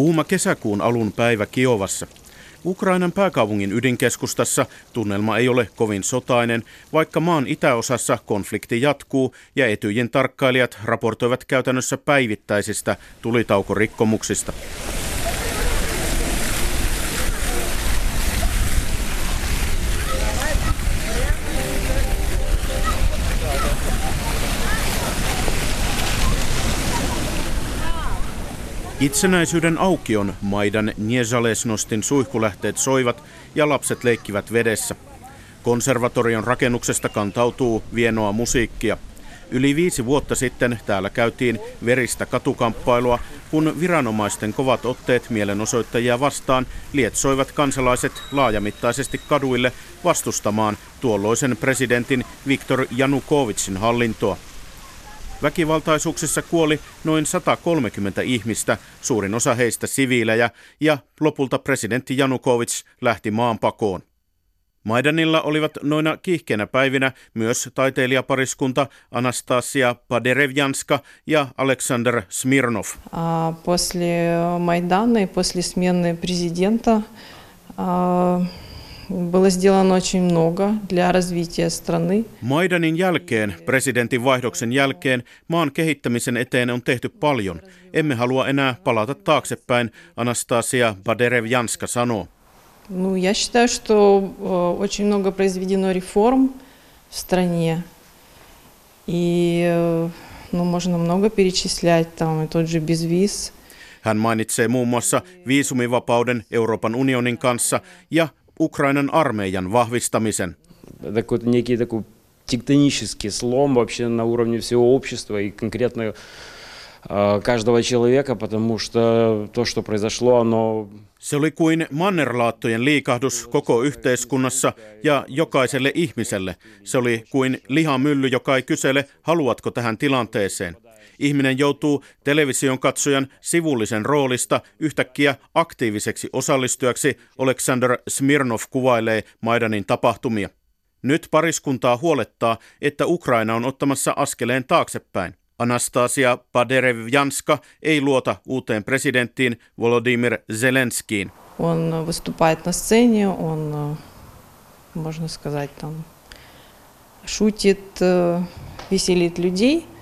Kuuma kesäkuun alun päivä Kiovassa. Ukrainan pääkaupungin ydinkeskustassa tunnelma ei ole kovin sotainen, vaikka maan itäosassa konflikti jatkuu ja etyjen tarkkailijat raportoivat käytännössä päivittäisistä tulitaukorikkomuksista. Itsenäisyyden aukion Maidan Niezalesnostin suihkulähteet soivat ja lapset leikkivät vedessä. Konservatorion rakennuksesta kantautuu vienoa musiikkia. Yli viisi vuotta sitten täällä käytiin veristä katukamppailua, kun viranomaisten kovat otteet mielenosoittajia vastaan lietsoivat kansalaiset laajamittaisesti kaduille vastustamaan tuolloisen presidentin Viktor Janukovitsin hallintoa. Väkivaltaisuuksissa kuoli noin 130 ihmistä, suurin osa heistä siviilejä, ja lopulta presidentti Janukovic lähti maanpakoon. Maidanilla olivat noina kiihkeinä päivinä myös taiteilijapariskunta Anastasia Paderevjanska ja Alexander Smirnov. После Майдана и после смены президента было сделано очень много для развития страны. Maidanin jälkeen, presidentin vaihdoksen jälkeen, maan kehittämisen eteen on tehty paljon. Emme halua enää palata taaksepäin, Anastasia Baderevjanska sanoo. Ну, я считаю, что э, очень много произведено реформ в стране. И э, ну, можно много перечислять, там и тот же безвиз. Hän mainitsee muun muassa viisumivapauden Euroopan unionin kanssa ja Ukrainan armeijan vahvistamisen. Такой некий такой тектонический слом вообще на уровне всего общества и конкретно каждого человека, потому что то, что произошло, оно... Se oli kuin mannerlaattojen liikahdus koko yhteiskunnassa ja jokaiselle ihmiselle. Se oli kuin lihamylly, joka ei kysele, haluatko tähän tilanteeseen. Ihminen joutuu television katsojan sivullisen roolista yhtäkkiä aktiiviseksi osallistujaksi, Alexander Smirnov kuvailee Maidanin tapahtumia. Nyt pariskuntaa huolettaa, että Ukraina on ottamassa askeleen taaksepäin. Anastasia Paderevjanska ei luota uuteen presidenttiin Volodymyr Zelenskiin. Он выступает на сцене, он, можно сказать, там шутит, веселит людей –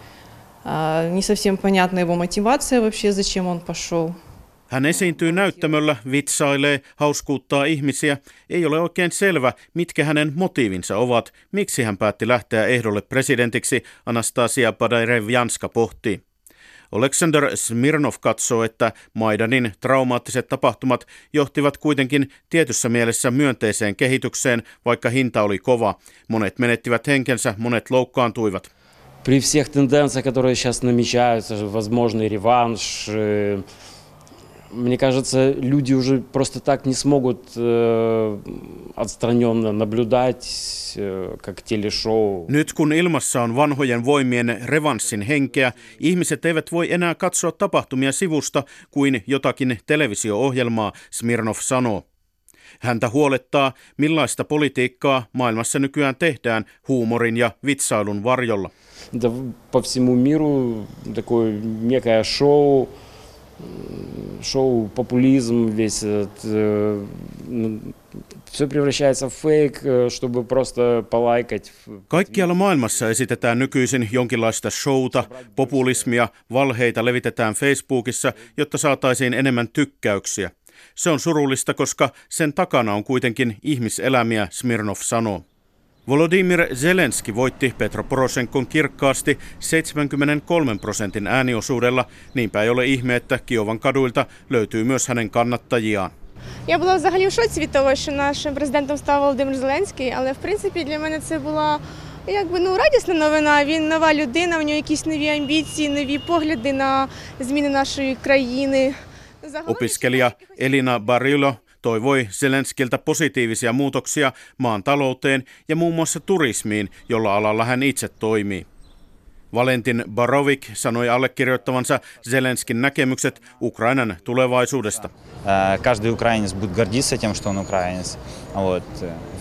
Не совсем понятна его мотивация вообще, зачем он пошел. Hän esiintyy näyttämöllä, vitsailee, hauskuuttaa ihmisiä. Ei ole oikein selvä, mitkä hänen motiivinsa ovat, miksi hän päätti lähteä ehdolle presidentiksi, Anastasia Padarevjanska pohtii. Alexander Smirnov katsoo, että Maidanin traumaattiset tapahtumat johtivat kuitenkin tietyssä mielessä myönteiseen kehitykseen, vaikka hinta oli kova. Monet menettivät henkensä, monet loukkaantuivat при всех тенденциях, которые сейчас намечаются, возможный реванш, э, мне кажется, люди уже просто так не смогут э, отстраненно наблюдать, э, как телешоу. Nyt kun ilmassa on vanhojen voimien revanssin henkeä, ihmiset eivät voi enää katsoa tapahtumia sivusta kuin jotakin televisio-ohjelmaa, Smirnov sanoo. Häntä huolettaa, millaista politiikkaa maailmassa nykyään tehdään huumorin ja vitsailun varjolla. Это по всему миру такое некое шоу, шоу, популизм весь этот, э, все превращается в фейк, чтобы просто полайкать. Kaikkialla maailmassa esitetään nykyisin jonkinlaista showta, populismia, valheita levitetään Facebookissa, jotta saataisiin enemmän tykkäyksiä. Se on surullista, koska sen takana on kuitenkin ihmiselämiä, Smirnov sanoo. Volodymyr Zelenski voitti Petro Poroshenkon kirkkaasti 73 prosentin ääniosuudella. Niinpä ei ole ihme, että Kiovan kaduilta löytyy myös hänen kannattajiaan. Я була взагалі в шоці від того, що нашим президентом став Володимир Зеленський, але в принципі для мене це була якби ну радісна новина. Він нова людина, в нього якісь нові амбіції, нові погляди на зміни нашої країни. Opiskelija Elina Barilo toivoi Zelenskiltä positiivisia muutoksia maan talouteen ja muun muassa turismiin, jolla alalla hän itse toimii. Valentin Barovik sanoi allekirjoittavansa Zelenskin näkemykset Ukrainan tulevaisuudesta. Каждый украинец будет гордиться тем, что он украинец. Вот.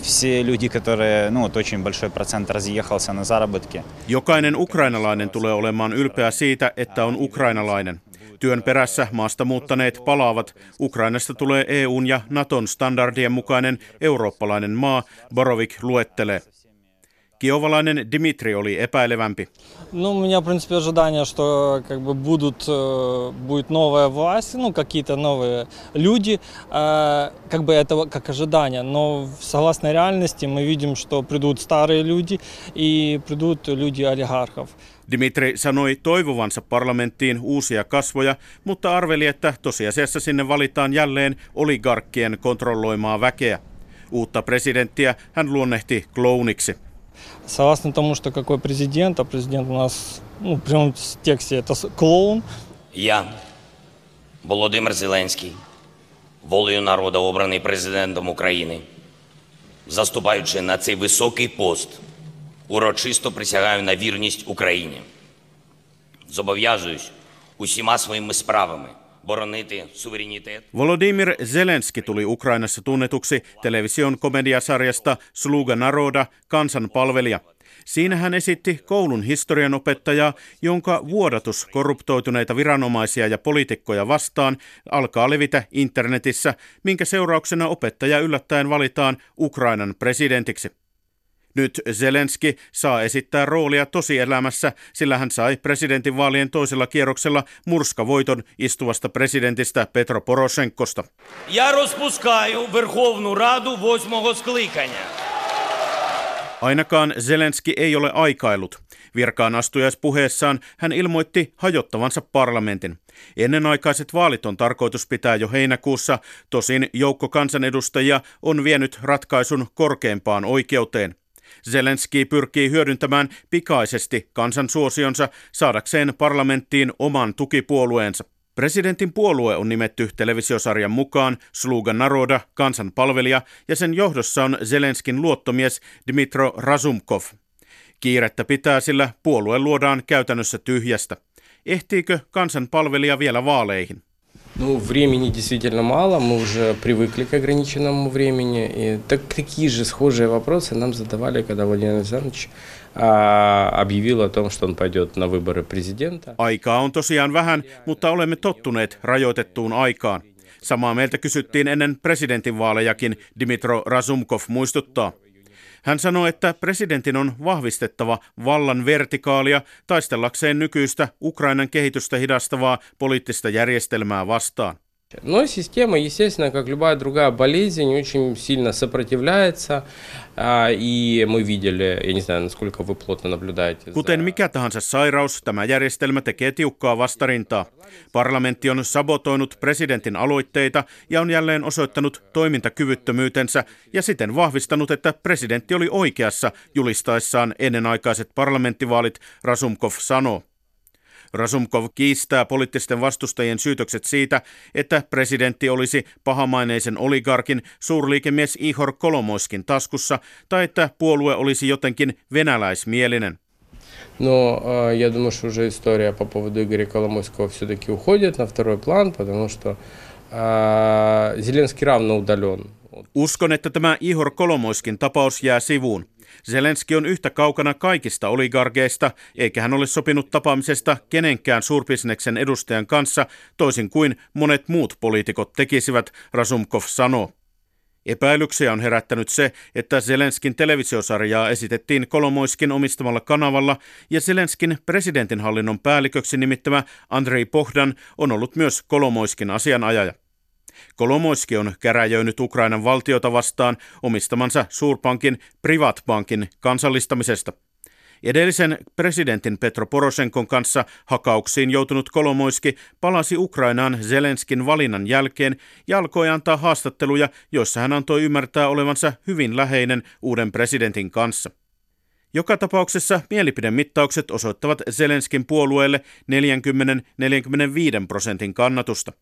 Все люди, которые, ну, вот очень большой процент разъехался на заработки. Jokainen ukrainalainen tulee olemaan ylpeä siitä, että on ukrainalainen. Työn perässä maasta muuttaneet palaavat. Ukrainasta tulee EUn ja Naton standardien mukainen eurooppalainen maa, Borovik luettelee. Kiovalainen Dimitri oli epäilevämpi. Ну, у меня, в принципе, ожидание, что как бы будут, э, будет новая власть, ну, какие-то новые люди, э, как бы этого как ожидание. Но согласно реальности мы видим, что придут старые люди и придут люди олигархов. Dimitri sanoi toivovansa parlamenttiin uusia kasvoja, mutta arveli, että tosiasiassa sinne valitaan jälleen oligarkkien kontrolloimaa väkeä. Uutta presidenttiä hän luonnehti klouniksi. Согласно тому, что какой президент, а президент у нас, ну, в тексте это клоун, Я, Володимир Зеленський, волею народу обраний президентом України, заступаючи на цей високий пост, урочисто присягаю на вірність Україні. Зобов'язуюсь усіма своїми справами Volodymyr Zelenski tuli Ukrainassa tunnetuksi television komediasarjasta Sluga Naroda, kansanpalvelija. Siinä hän esitti koulun historianopettajaa, jonka vuodatus korruptoituneita viranomaisia ja poliitikkoja vastaan alkaa levitä internetissä, minkä seurauksena opettaja yllättäen valitaan Ukrainan presidentiksi. Nyt Zelenski saa esittää roolia tosielämässä, sillä hän sai presidentinvaalien toisella kierroksella murskavoiton istuvasta presidentistä Petro Poroshenkosta. Я розпускаю Верховну Раду восьмого скликання. Ainakaan Zelenski ei ole aikailut. Virkaan astujaispuheessaan hän ilmoitti hajottavansa parlamentin. Ennenaikaiset vaalit on tarkoitus pitää jo heinäkuussa, tosin joukko kansanedustajia on vienyt ratkaisun korkeimpaan oikeuteen. Zelenski pyrkii hyödyntämään pikaisesti kansan suosionsa saadakseen parlamenttiin oman tukipuolueensa. Presidentin puolue on nimetty televisiosarjan mukaan Sluga Naroda, kansanpalvelija, ja sen johdossa on Zelenskin luottomies Dmitro Razumkov. Kiirettä pitää, sillä puolue luodaan käytännössä tyhjästä. Ehtiikö kansanpalvelija vielä vaaleihin? Ну, времени действительно мало, мы уже привыкли к ограниченному времени. И так, такие же схожие вопросы нам задавали, когда Владимир Александрович а, объявил о том, что он пойдет на выборы президента. Aikaa on tosiaan vähän, mutta olemme tottuneet rajoitettuun aikaan. Samaa mieltä kysyttiin ennen presidentinvaalejakin, Dimitro Razumkov muistuttaa. Hän sanoi, että presidentin on vahvistettava vallan vertikaalia taistellakseen nykyistä Ukrainan kehitystä hidastavaa poliittista järjestelmää vastaan. Но система, естественно, как любая другая болезнь, очень сильно сопротивляется. А, И мы видели, я не знаю, насколько вы плотно наблюдаете. Kuten за- mikä tahansa sairaus, tämä järjestelmä tekee tiukkaa vastarintaa. Parlamentti on sabotoinut presidentin aloitteita ja on jälleen osoittanut toimintakyvyttömyytensä ja siten vahvistanut, että presidentti oli oikeassa julistaessaan ennenaikaiset parlamenttivaalit, Rasumkov sanoo. Rasumkov kiistää poliittisten vastustajien syytökset siitä, että presidentti olisi pahamaineisen oligarkin suurliikemies Ihor Kolomoiskin taskussa tai että puolue olisi jotenkin venäläismielinen. Но э, я думаю, что уже история по поводу Игоря Коломойского все-таки уходит на второй план, потому что э, Зеленский равно удален. Uskon, että tämä Ihor Kolomoiskin tapaus jää sivuun. Zelenski on yhtä kaukana kaikista oligarkeista, eikä hän ole sopinut tapaamisesta kenenkään suurbisneksen edustajan kanssa, toisin kuin monet muut poliitikot tekisivät, Rasumkov sanoo. Epäilyksiä on herättänyt se, että Zelenskin televisiosarjaa esitettiin Kolomoiskin omistamalla kanavalla ja Zelenskin presidentinhallinnon päälliköksi nimittämä Andrei Pohdan on ollut myös Kolomoiskin asianajaja. Kolomoiski on käräjöinyt Ukrainan valtiota vastaan omistamansa suurpankin Privatbankin kansallistamisesta. Edellisen presidentin Petro Poroshenkon kanssa hakauksiin joutunut Kolomoiski palasi Ukrainaan Zelenskin valinnan jälkeen ja alkoi antaa haastatteluja, joissa hän antoi ymmärtää olevansa hyvin läheinen uuden presidentin kanssa. Joka tapauksessa mielipidemittaukset osoittavat Zelenskin puolueelle 40-45 prosentin kannatusta.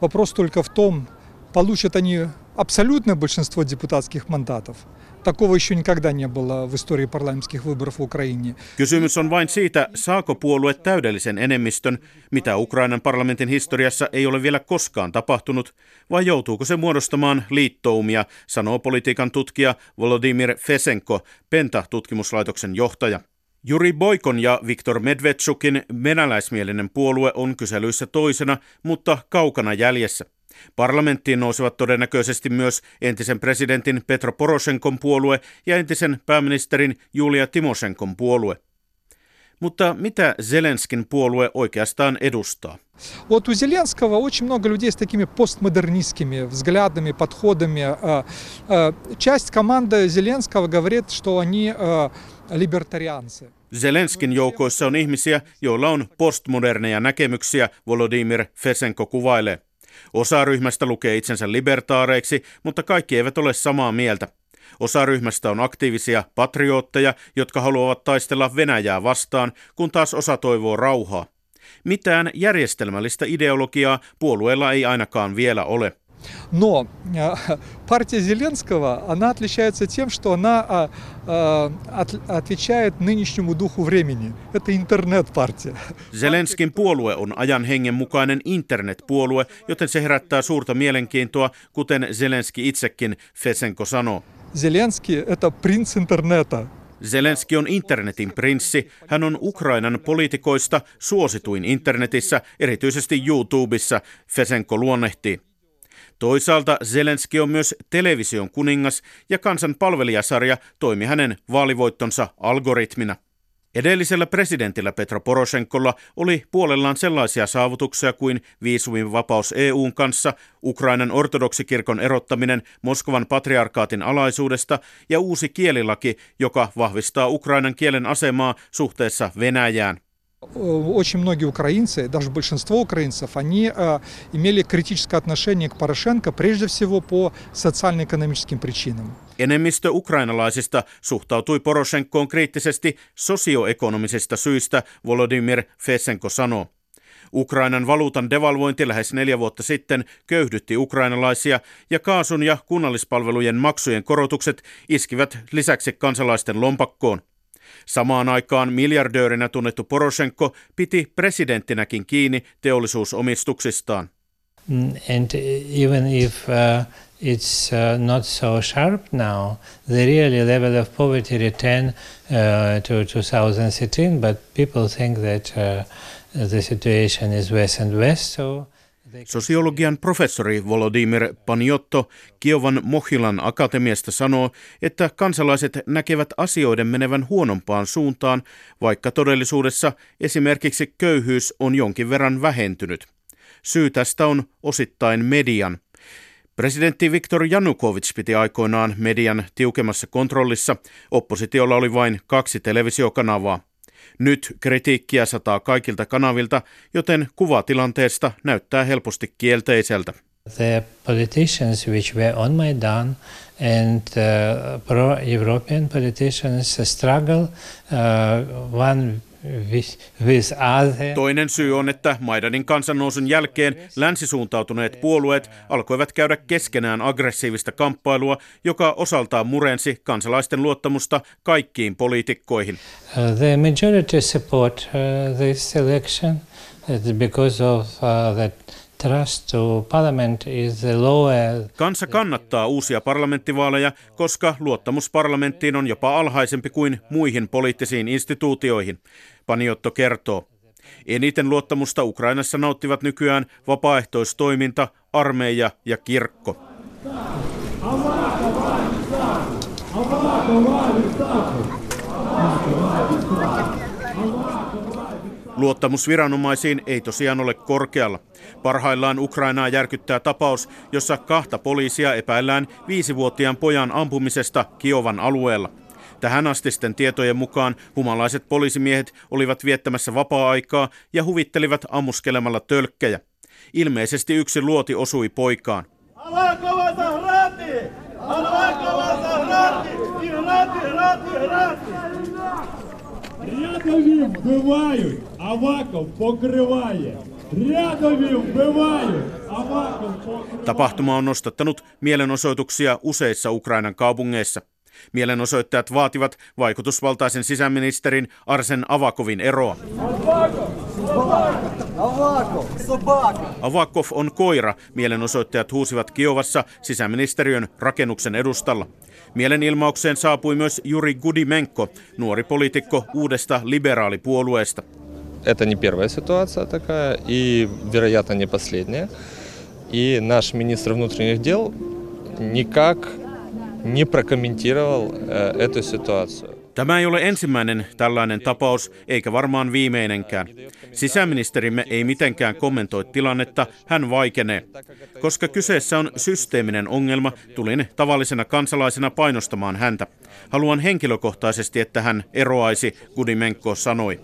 Вопрос только в том, получат они абсолютное большинство депутатских мандатов. Такого еще никогда не было в истории парламентских выборов в Украине. Kysymys on vain siitä, saako puolue täydellisen enemmistön, mitä Ukrainan parlamentin historiassa ei ole vielä koskaan tapahtunut, vai joutuuko se muodostamaan liittoumia, sanoo politiikan tutkija Volodymyr Fesenko, Penta-tutkimuslaitoksen johtaja. Juri Boikon ja Viktor Medvedchukin venäläismielinen puolue on kyselyissä toisena, mutta kaukana jäljessä. Parlamenttiin nousevat todennäköisesti myös entisen presidentin Petro Poroshenkon puolue ja entisen pääministerin Julia Timoshenkon puolue. Mutta mitä Zelenskin puolue oikeastaan edustaa? Вот у Зеленского очень много людей с такими постмодернистскими взглядами, подходами. Часть команды Зеленского говорит, что они либертарианцы. Zelenskin joukoissa on ihmisiä, joilla on postmoderneja näkemyksiä, Volodymyr Fesenko kuvailee. Osa ryhmästä lukee itsensä libertaareiksi, mutta kaikki eivät ole samaa mieltä. Osa ryhmästä on aktiivisia patriootteja, jotka haluavat taistella Venäjää vastaan, kun taas osa toivoo rauhaa. Mitään järjestelmällistä ideologiaa puolueella ei ainakaan vielä ole. Но партия Зеленского, она отличается тем, что она отвечает нынешнему духу времени. Это интернет-партия. Zelenskin puolue on ajan hengen mukainen internetpuolue, joten se herättää suurta mielenkiintoa, kuten Zelenski itsekin Fesenko sanoo. Zelenski – это принц интернета. Zelenski on internetin prinssi. Hän on Ukrainan poliitikoista suosituin internetissä, erityisesti YouTubessa, Fesenko luonnehtii. Toisaalta Zelenski on myös television kuningas ja kansan palvelijasarja toimi hänen vaalivoittonsa algoritmina. Edellisellä presidentillä Petro Poroshenkolla oli puolellaan sellaisia saavutuksia kuin viisumin vapaus EUn kanssa, Ukrainan ortodoksikirkon erottaminen Moskovan patriarkaatin alaisuudesta ja uusi kielilaki, joka vahvistaa Ukrainan kielen asemaa suhteessa Venäjään. Очень многие украинцы, даже большинство украинцев, они имели критическое отношение к Порошенко прежде всего по социально-экономическим причинам. Enemmistö ukrainalaisista suhtautui Poroshenkoon kriittisesti sosioekonomisista syistä, Volodymyr Fesenko sanoo. Ukrainan valuutan devalvointi lähes neljä vuotta sitten köyhdytti ukrainalaisia ja kaasun ja kunnallispalvelujen maksujen korotukset iskivät lisäksi kansalaisten lompakkoon. Samaan aikaan miljardöörinä tunnettu Poroshenko piti presidenttinäkin kiinni teollisuusomistuksistaan. Mm, and even if uh, it's uh, not so sharp now, the real level of poverty returned uh, to 2013, but people think that uh, the situation is worse and worse. So Sosiologian professori Volodymyr Paniotto Kiovan Mohilan akatemiasta sanoo, että kansalaiset näkevät asioiden menevän huonompaan suuntaan, vaikka todellisuudessa esimerkiksi köyhyys on jonkin verran vähentynyt. Syy tästä on osittain median. Presidentti Viktor Janukovic piti aikoinaan median tiukemmassa kontrollissa. Oppositiolla oli vain kaksi televisiokanavaa. Nyt kritiikkiä sataa kaikilta kanavilta, joten kuva tilanteesta näyttää helposti kielteiseltä. The politicians which were on Maidan and uh, pro-European politicians struggle uh, one Toinen syy on, että Maidanin kansannousun jälkeen länsisuuntautuneet puolueet alkoivat käydä keskenään aggressiivista kamppailua, joka osaltaan murensi kansalaisten luottamusta kaikkiin poliitikkoihin. Uh, the majority support uh, this election because of uh, that Kansa kannattaa uusia parlamenttivaaleja, koska luottamus parlamenttiin on jopa alhaisempi kuin muihin poliittisiin instituutioihin, Paniotto kertoo. Eniten luottamusta Ukrainassa nauttivat nykyään vapaaehtoistoiminta, armeija ja kirkko. Luottamus viranomaisiin ei tosiaan ole korkealla. Parhaillaan Ukrainaa järkyttää tapaus, jossa kahta poliisia epäillään viisivuotiaan pojan ampumisesta Kiovan alueella. Tähän astisten tietojen mukaan humalaiset poliisimiehet olivat viettämässä vapaa-aikaa ja huvittelivat ammuskelemalla tölkkejä. Ilmeisesti yksi luoti osui poikaan. Рядові вбивають, Аваков покриває. Рядові вбивають, Аваков покриває. Tapahtuma on nostattanut mielenosoituksia useissa Ukrainan kaupungeissa. Mielenosoittajat vaativat vaikutusvaltaisen sisäministerin Arsen Avakovin eroa. Avakov on koira, mielenosoittajat huusivat Kiovassa sisäministeriön rakennuksen edustalla. Mielenilmaukseen saapui myös Juri Gudimenko, nuori poliitikko uudesta liberaalipuolueesta. Это не первая ситуация такая и, вероятно, не последняя. И наш министр внутренних дел никак не прокомментировал э, эту ситуацию. Tämä ei ole ensimmäinen tällainen tapaus, eikä varmaan viimeinenkään. Sisäministerimme ei mitenkään kommentoi tilannetta, hän vaikenee. Koska kyseessä on systeeminen ongelma, tulin tavallisena kansalaisena painostamaan häntä. Haluan henkilökohtaisesti, että hän eroaisi, Gudimenko sanoi.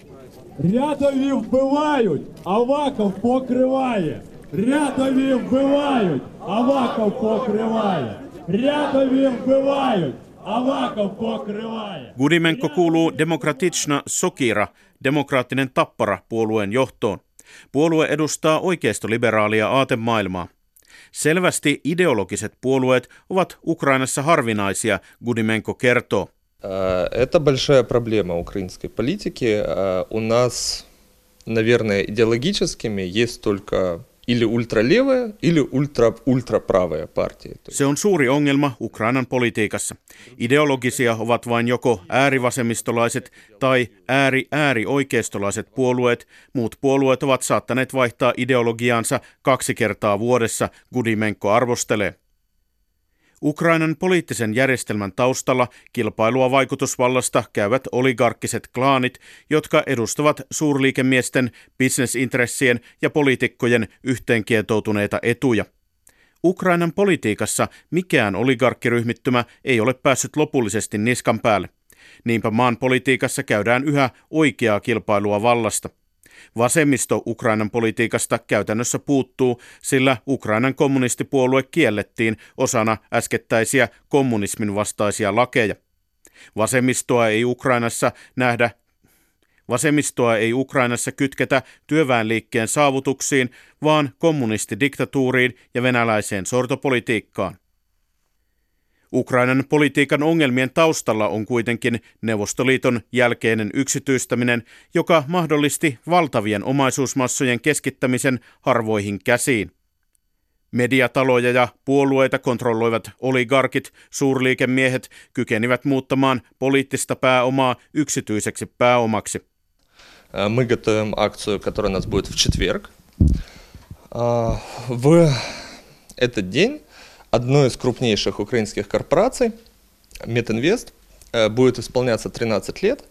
Рядові вбивають, Аваков покриває. Рядові вбивають, Аваков покриває. Рядові вбивають, Avakov покриває. Gudimenko kuuluu Demokratitsna Sokira, demokraattinen tappara puolueen johtoon. Puolue edustaa oikeistoliberaalia aatemaailmaa. Selvästi ideologiset puolueet ovat Ukrainassa harvinaisia, Gudimenko kertoo. Это большая проблема украинской политики. У нас, наверное, идеологическими есть только se on suuri ongelma Ukrainan politiikassa. Ideologisia ovat vain joko äärivasemmistolaiset tai ääri-äärioikeistolaiset puolueet. Muut puolueet ovat saattaneet vaihtaa ideologiaansa kaksi kertaa vuodessa, Gudimenko arvostelee. Ukrainan poliittisen järjestelmän taustalla kilpailua vaikutusvallasta käyvät oligarkkiset klaanit, jotka edustavat suurliikemiesten, bisnesintressien ja poliitikkojen yhteenkietoutuneita etuja. Ukrainan politiikassa mikään oligarkkiryhmittymä ei ole päässyt lopullisesti niskan päälle. Niinpä maan politiikassa käydään yhä oikeaa kilpailua vallasta. Vasemmisto Ukrainan politiikasta käytännössä puuttuu, sillä Ukrainan kommunistipuolue kiellettiin osana äskettäisiä kommunismin vastaisia lakeja. Vasemmistoa ei Ukrainassa nähdä Vasemmistoa ei Ukrainassa kytketä työväenliikkeen saavutuksiin, vaan kommunistidiktatuuriin ja venäläiseen sortopolitiikkaan. Ukrainan politiikan ongelmien taustalla on kuitenkin Neuvostoliiton jälkeinen yksityistäminen, joka mahdollisti valtavien omaisuusmassojen keskittämisen harvoihin käsiin. Mediataloja ja puolueita kontrolloivat oligarkit, suurliikemiehet kykenivät muuttamaan poliittista pääomaa yksityiseksi pääomaksi. Мы готовим акцию, которая у нас будет в четверг. В этот день одной из крупнейших украинских корпораций, Метинвест, э, будет исполняться 13 лет.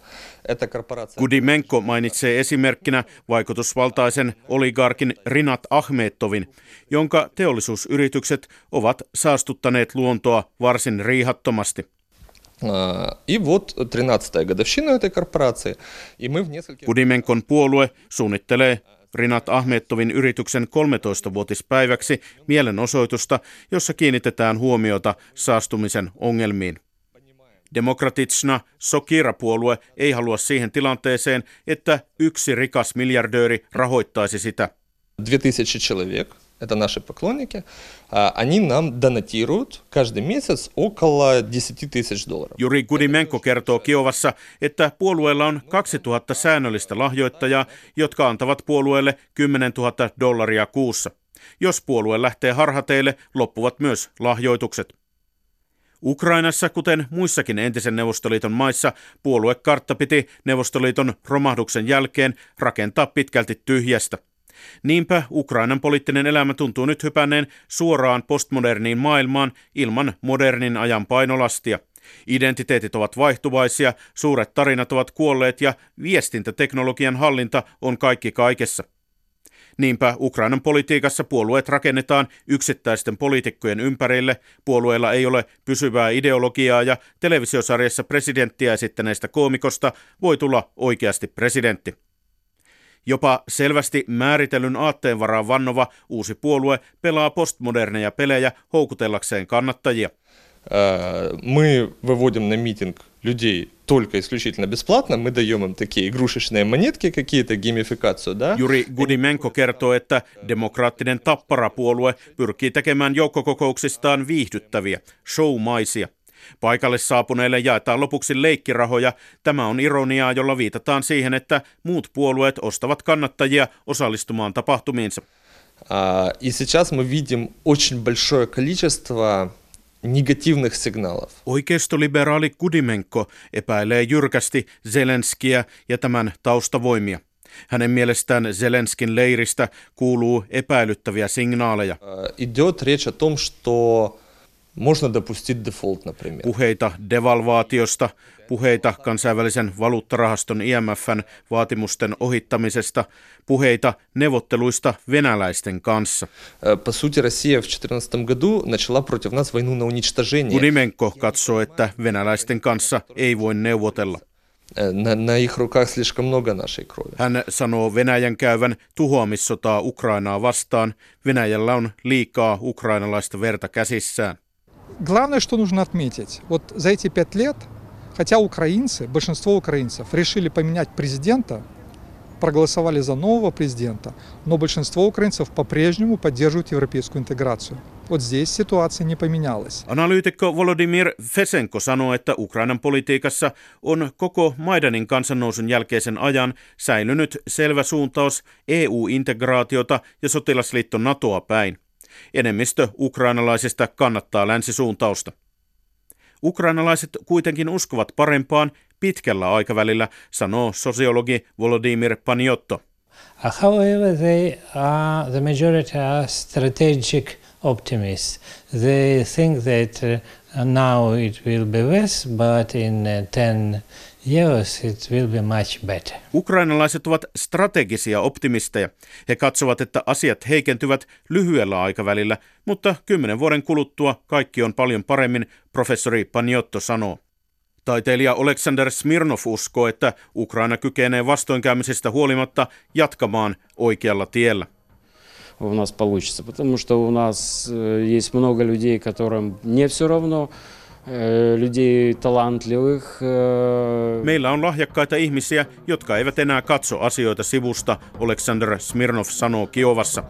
Это корпорация... Gudimenko mainitsee esimerkkinä vaikutusvaltaisen oligarkin Rinat Ahmetovin, jonka teollisuusyritykset ovat saastuttaneet luontoa varsin riihattomasti. И вот 13-я годовщина этой корпорации, и мы в нескольких... Kudimenkon puolue suunnittelee Rinat Ahmetovin yrityksen 13-vuotispäiväksi mielenosoitusta, jossa kiinnitetään huomiota saastumisen ongelmiin. Demokratitsna Sokira-puolue ei halua siihen tilanteeseen, että yksi rikas miljardööri rahoittaisi sitä. 2000 человек это наши поклонники, они нам донатируют каждый месяц около 10 тысяч долларов. Juri Gudimenko kertoo Kiovassa, että puolueella on 2000 säännöllistä lahjoittajaa, jotka antavat puolueelle 10 000 dollaria kuussa. Jos puolue lähtee harhateille, loppuvat myös lahjoitukset. Ukrainassa, kuten muissakin entisen Neuvostoliiton maissa, puoluekartta piti Neuvostoliiton romahduksen jälkeen rakentaa pitkälti tyhjästä. Niinpä Ukrainan poliittinen elämä tuntuu nyt hypänneen suoraan postmoderniin maailmaan ilman modernin ajan painolastia. Identiteetit ovat vaihtuvaisia, suuret tarinat ovat kuolleet ja viestintäteknologian hallinta on kaikki kaikessa. Niinpä Ukrainan politiikassa puolueet rakennetaan yksittäisten poliitikkojen ympärille, puolueella ei ole pysyvää ideologiaa ja televisiosarjassa presidenttiä esittäneestä koomikosta voi tulla oikeasti presidentti. Jopa selvästi määritellyn aatteen varaan vannova uusi puolue pelaa postmoderneja pelejä houkutellakseen kannattajia. Мы выводим на митинг людей только исключительно бесплатно, мы даем им такие игрушечные монетки, какие-то геймификацию, да? Juri Gudimenko kertoo, että demokraattinen tapparapuolue pyrkii tekemään joukkokokouksistaan viihdyttäviä, showmaisia. Paikalle saapuneille jaetaan lopuksi leikkirahoja. Tämä on ironiaa, jolla viitataan siihen, että muut puolueet ostavat kannattajia osallistumaan tapahtumiinsa. И сейчас мы видим очень большое количество негативных сигналов. Oikeistoliberaali Kudimenko epäilee jyrkästi Zelenskiä ja tämän taustavoimia. Hänen mielestään Zelenskin leiristä kuuluu epäilyttäviä signaaleja. Э, Идет речь о том, что можно допустить дефолт, например. Puheita devalvaatiosta, puheita kansainvälisen valuuttarahaston IMFn vaatimusten ohittamisesta, puheita neuvotteluista venäläisten kanssa. Э, По сути, Россия в 2014 году начала против нас войну на уничтожение. Kudimenko katsoo, että venäläisten kanssa ei voi neuvotella. Э, На, на их руках слишком много нашей крови. Hän sanoo Venäjän käyvän tuhoamissotaa Ukrainaa vastaan. Venäjällä on liikaa ukrainalaista verta käsissään. Главное, что нужно отметить, вот за эти пять лет, хотя украинцы, большинство украинцев решили поменять президента, проголосовали за нового президента, но большинство украинцев по-прежнему поддерживают европейскую интеграцию. Вот здесь ситуация не поменялась. Analyytikko Volodymyr Fesenko sanoo, että Ukrainan politiikassa on koko Maidanin kansannousun jälkeisen ajan säilynyt selvä suuntaus EU-integraatiota ja sotilasliitto NATOa päin. Enemmistö ukrainalaisista kannattaa länsisuuntausta. Ukrainalaiset kuitenkin uskovat parempaan pitkällä aikavälillä, sanoo sosiologi Volodymyr Paniotto. Uh, However, they are, the majority are strategic optimists. They think that uh, now it will be worse, but in uh, 10 years it will be much better. Ukrainalaiset ovat strategisia optimisteja. He katsovat, että asiat heikentyvät lyhyellä aikavälillä, mutta kymmenen vuoden kuluttua kaikki on paljon paremmin, professori Paniotto sanoo. Taiteilija Alexander Smirnov uskoo, että Ukraina kykenee vastoinkäymisistä huolimatta jatkamaan oikealla tiellä. у нас получится, потому что у нас э, есть много людей, которым не все равно, э, людей талантливых. э, Meillä on lahjakkaita ihmisiä, jotka eivät enää katso asioita sivusta, Alexander Smirnov sanoo Kiovassa.